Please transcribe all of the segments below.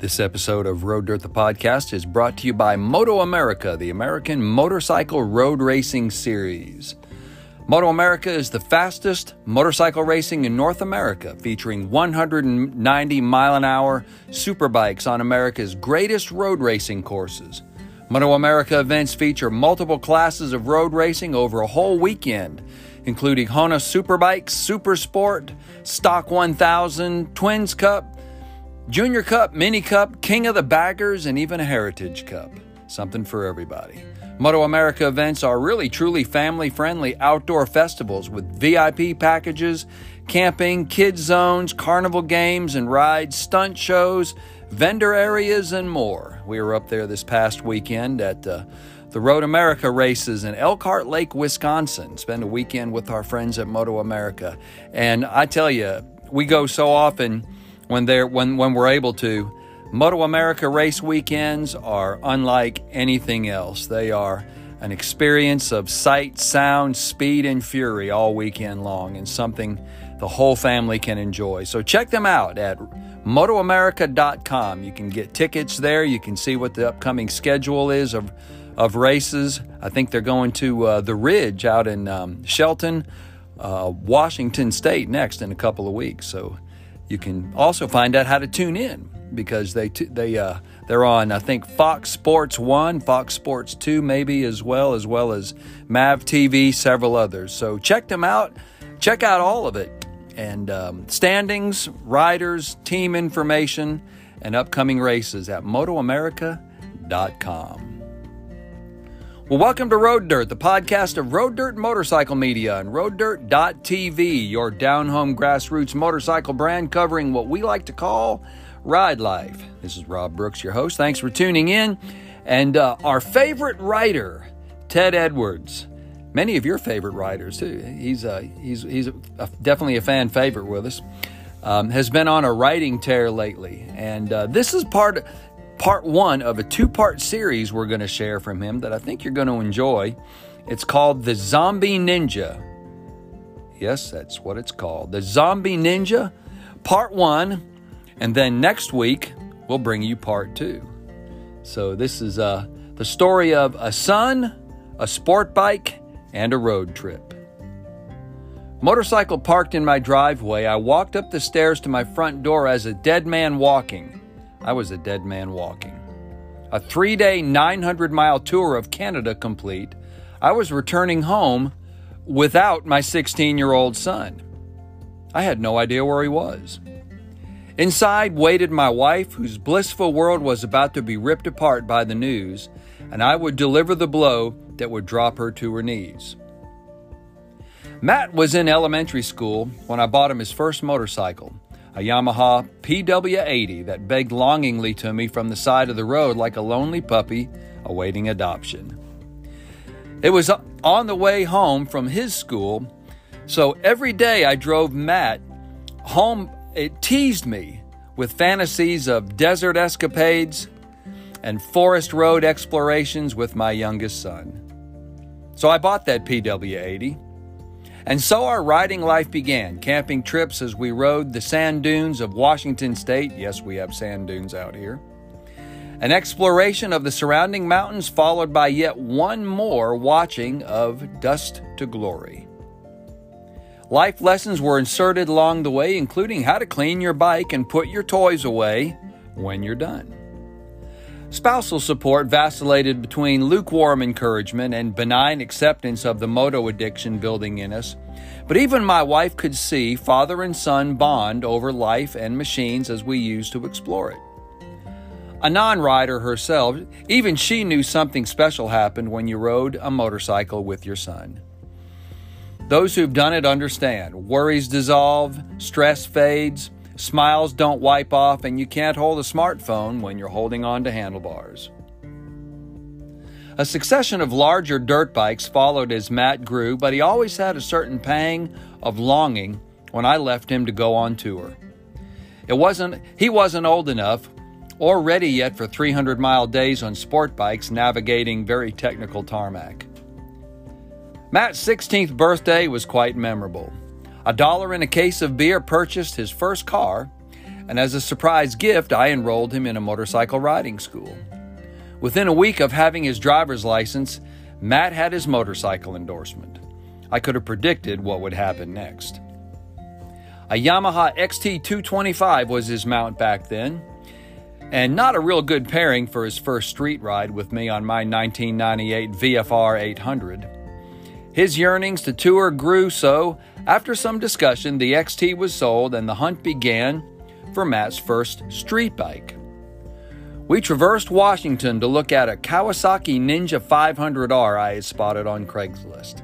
This episode of Road Dirt the Podcast is brought to you by Moto America, the American motorcycle road racing series. Moto America is the fastest motorcycle racing in North America, featuring 190 mile an hour superbikes on America's greatest road racing courses. Moto America events feature multiple classes of road racing over a whole weekend, including Honda Superbikes, Super Sport, Stock 1000, Twins Cup, Junior Cup, Mini Cup, King of the Baggers, and even a Heritage Cup. Something for everybody. Moto America events are really truly family friendly outdoor festivals with VIP packages, camping, kids zones, carnival games and rides, stunt shows, vendor areas, and more. We were up there this past weekend at uh, the Road America races in Elkhart Lake, Wisconsin. Spend a weekend with our friends at Moto America. And I tell you, we go so often when they're when when we're able to. Moto America race weekends are unlike anything else. They are an experience of sight, sound, speed, and fury all weekend long, and something the whole family can enjoy. So check them out at motoamerica.com. You can get tickets there. You can see what the upcoming schedule is of of races. I think they're going to uh, the Ridge out in um, Shelton, uh, Washington State next in a couple of weeks. So you can also find out how to tune in because they t- they uh, they're on I think Fox Sports One, Fox Sports Two, maybe as well as well as Mav TV, several others. So check them out. Check out all of it and um, standings, riders, team information, and upcoming races at MotoAmerica.com. Well, welcome to Road Dirt, the podcast of Road Dirt Motorcycle Media and RoadDirt.tv, your down home grassroots motorcycle brand covering what we like to call ride life. This is Rob Brooks, your host. Thanks for tuning in. And uh, our favorite writer, Ted Edwards. Many of your favorite writers, too. He's, uh, he's, he's a, a, definitely a fan favorite with us. Um, has been on a writing tear lately. And uh, this is part part one of a two part series we're going to share from him that I think you're going to enjoy. It's called The Zombie Ninja. Yes, that's what it's called. The Zombie Ninja, part one. And then next week, we'll bring you part two. So, this is uh, the story of a son, a sport bike, and a road trip. Motorcycle parked in my driveway, I walked up the stairs to my front door as a dead man walking. I was a dead man walking. A three day, 900 mile tour of Canada complete, I was returning home without my 16 year old son. I had no idea where he was. Inside waited my wife, whose blissful world was about to be ripped apart by the news, and I would deliver the blow that would drop her to her knees. Matt was in elementary school when I bought him his first motorcycle a Yamaha PW80 that begged longingly to me from the side of the road like a lonely puppy awaiting adoption. It was on the way home from his school, so every day I drove Matt home. It teased me with fantasies of desert escapades and forest road explorations with my youngest son. So I bought that PW80 and so our riding life began, camping trips as we rode the sand dunes of Washington State. Yes, we have sand dunes out here. An exploration of the surrounding mountains, followed by yet one more watching of Dust to Glory. Life lessons were inserted along the way, including how to clean your bike and put your toys away when you're done. Spousal support vacillated between lukewarm encouragement and benign acceptance of the moto addiction building in us. But even my wife could see father and son bond over life and machines as we used to explore it. A non rider herself, even she knew something special happened when you rode a motorcycle with your son. Those who've done it understand. Worries dissolve, stress fades, Smiles don't wipe off, and you can't hold a smartphone when you're holding on to handlebars. A succession of larger dirt bikes followed as Matt grew, but he always had a certain pang of longing when I left him to go on tour. It wasn't he wasn't old enough or ready yet for 300 mile days on sport bikes navigating very technical tarmac. Matt's 16th birthday was quite memorable. A dollar and a case of beer purchased his first car, and as a surprise gift, I enrolled him in a motorcycle riding school. Within a week of having his driver's license, Matt had his motorcycle endorsement. I could have predicted what would happen next. A Yamaha XT225 was his mount back then, and not a real good pairing for his first street ride with me on my 1998 VFR 800. His yearnings to tour grew, so after some discussion, the XT was sold and the hunt began for Matt's first street bike. We traversed Washington to look at a Kawasaki Ninja 500R I had spotted on Craigslist.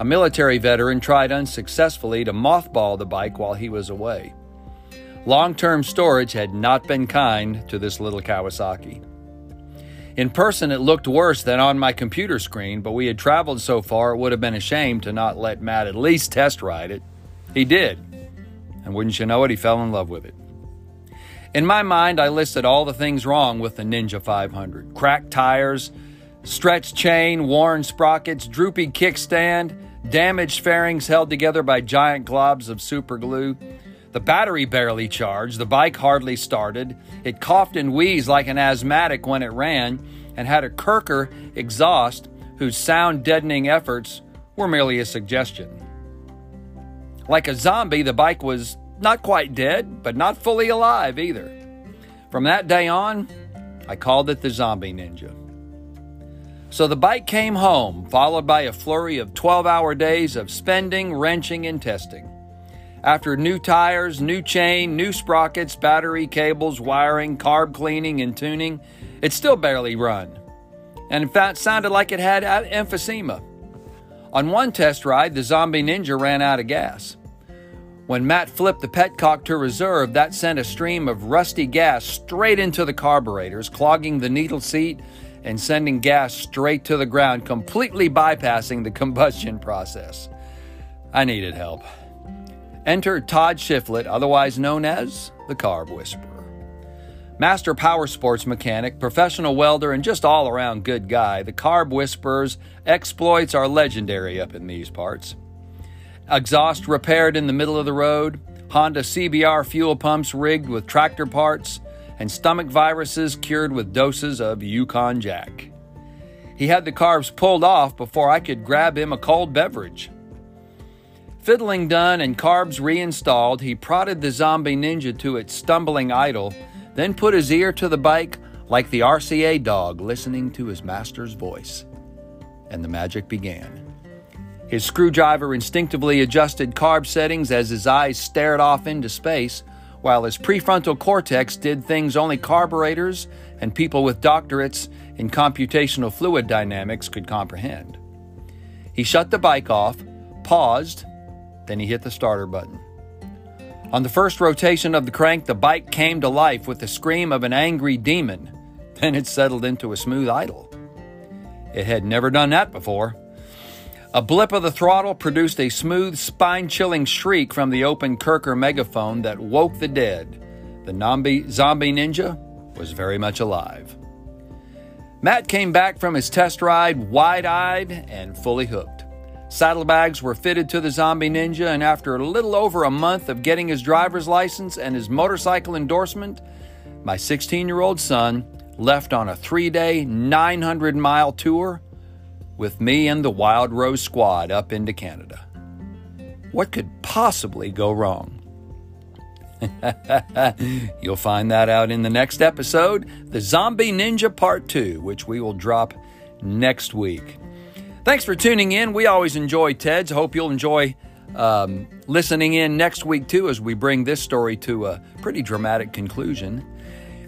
A military veteran tried unsuccessfully to mothball the bike while he was away. Long term storage had not been kind to this little Kawasaki. In person, it looked worse than on my computer screen, but we had traveled so far it would have been a shame to not let Matt at least test ride it. He did. And wouldn't you know it, he fell in love with it. In my mind, I listed all the things wrong with the Ninja 500 cracked tires, stretched chain, worn sprockets, droopy kickstand, damaged fairings held together by giant globs of super glue. The battery barely charged, the bike hardly started, it coughed and wheezed like an asthmatic when it ran, and had a Kerker exhaust whose sound deadening efforts were merely a suggestion. Like a zombie, the bike was not quite dead, but not fully alive either. From that day on, I called it the Zombie Ninja. So the bike came home, followed by a flurry of 12 hour days of spending, wrenching, and testing. After new tires, new chain, new sprockets, battery, cables, wiring, carb cleaning, and tuning, it still barely run. And in fact, sounded like it had emphysema. On one test ride, the Zombie Ninja ran out of gas. When Matt flipped the petcock to reserve, that sent a stream of rusty gas straight into the carburetors, clogging the needle seat and sending gas straight to the ground, completely bypassing the combustion process. I needed help. Enter Todd Shiflett, otherwise known as the Carb Whisperer. Master power sports mechanic, professional welder, and just all around good guy, the Carb Whisperer's exploits are legendary up in these parts. Exhaust repaired in the middle of the road, Honda CBR fuel pumps rigged with tractor parts, and stomach viruses cured with doses of Yukon Jack. He had the carbs pulled off before I could grab him a cold beverage. Fiddling done and carbs reinstalled, he prodded the zombie ninja to its stumbling idle, then put his ear to the bike like the RCA dog listening to his master's voice. And the magic began. His screwdriver instinctively adjusted carb settings as his eyes stared off into space, while his prefrontal cortex did things only carburetors and people with doctorates in computational fluid dynamics could comprehend. He shut the bike off, paused, then he hit the starter button. On the first rotation of the crank, the bike came to life with the scream of an angry demon. Then it settled into a smooth idle. It had never done that before. A blip of the throttle produced a smooth, spine chilling shriek from the open Kerker megaphone that woke the dead. The zombie, zombie ninja was very much alive. Matt came back from his test ride wide eyed and fully hooked. Saddlebags were fitted to the Zombie Ninja, and after a little over a month of getting his driver's license and his motorcycle endorsement, my 16 year old son left on a three day, 900 mile tour with me and the Wild Rose Squad up into Canada. What could possibly go wrong? You'll find that out in the next episode, The Zombie Ninja Part 2, which we will drop next week. Thanks for tuning in. We always enjoy Ted's. Hope you'll enjoy um, listening in next week, too, as we bring this story to a pretty dramatic conclusion.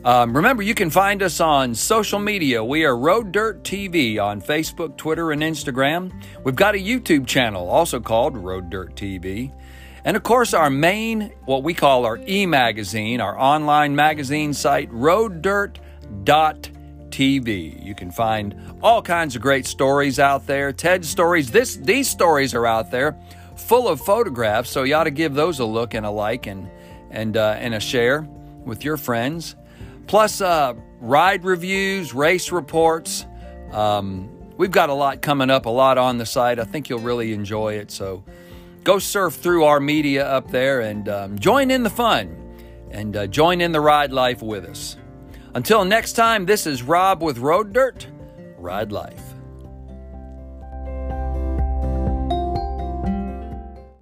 Um, remember, you can find us on social media. We are Road Dirt TV on Facebook, Twitter, and Instagram. We've got a YouTube channel also called Road Dirt TV. And of course, our main, what we call our e magazine, our online magazine site, roaddirt.tv. You can find all kinds of great stories out there, Ted stories. This, these stories are out there full of photographs, so you ought to give those a look and a like and, and, uh, and a share with your friends plus uh, ride reviews, race reports. Um, we've got a lot coming up, a lot on the site. I think you'll really enjoy it. So go surf through our media up there and um, join in the fun. and uh, join in the ride life with us. Until next time, this is Rob with Road Dirt. Ride life.